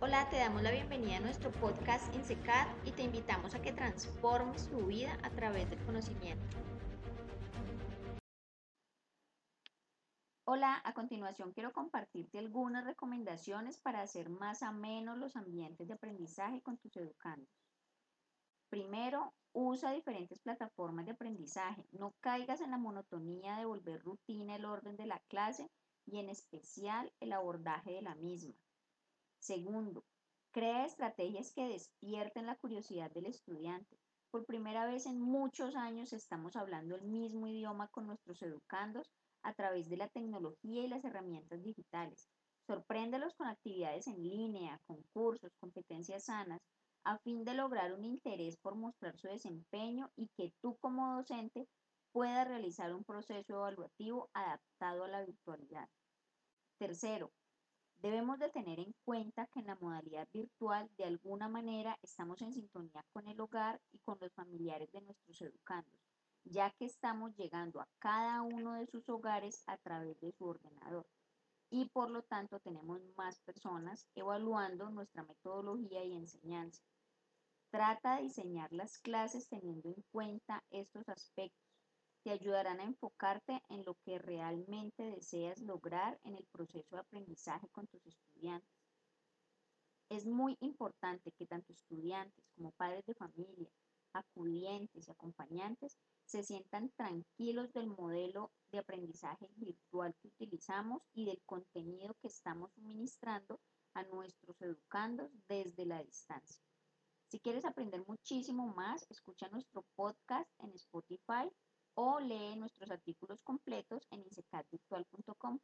Hola, te damos la bienvenida a nuestro podcast INSECAD y te invitamos a que transformes tu vida a través del conocimiento. Hola, a continuación quiero compartirte algunas recomendaciones para hacer más amenos los ambientes de aprendizaje con tus educandos. Primero, usa diferentes plataformas de aprendizaje. No caigas en la monotonía de volver rutina el orden de la clase y en especial el abordaje de la misma. Segundo, crea estrategias que despierten la curiosidad del estudiante. Por primera vez en muchos años estamos hablando el mismo idioma con nuestros educandos a través de la tecnología y las herramientas digitales. Sorpréndelos con actividades en línea, concursos, competencias sanas, a fin de lograr un interés por mostrar su desempeño y que tú como docente puedas realizar un proceso evaluativo adaptado a la virtualidad. Tercero, Debemos de tener en cuenta que en la modalidad virtual de alguna manera estamos en sintonía con el hogar y con los familiares de nuestros educandos, ya que estamos llegando a cada uno de sus hogares a través de su ordenador y por lo tanto tenemos más personas evaluando nuestra metodología y enseñanza. Trata de diseñar las clases teniendo en cuenta estos aspectos te ayudarán a enfocarte en lo que realmente deseas lograr en el proceso de aprendizaje con tus estudiantes. Es muy importante que tanto estudiantes como padres de familia, acudientes y acompañantes se sientan tranquilos del modelo de aprendizaje virtual que utilizamos y del contenido que estamos suministrando a nuestros educandos desde la distancia. Si quieres aprender muchísimo más, escucha nuestro podcast en Spotify o lee nuestros artículos completos en insecadvirtual.com.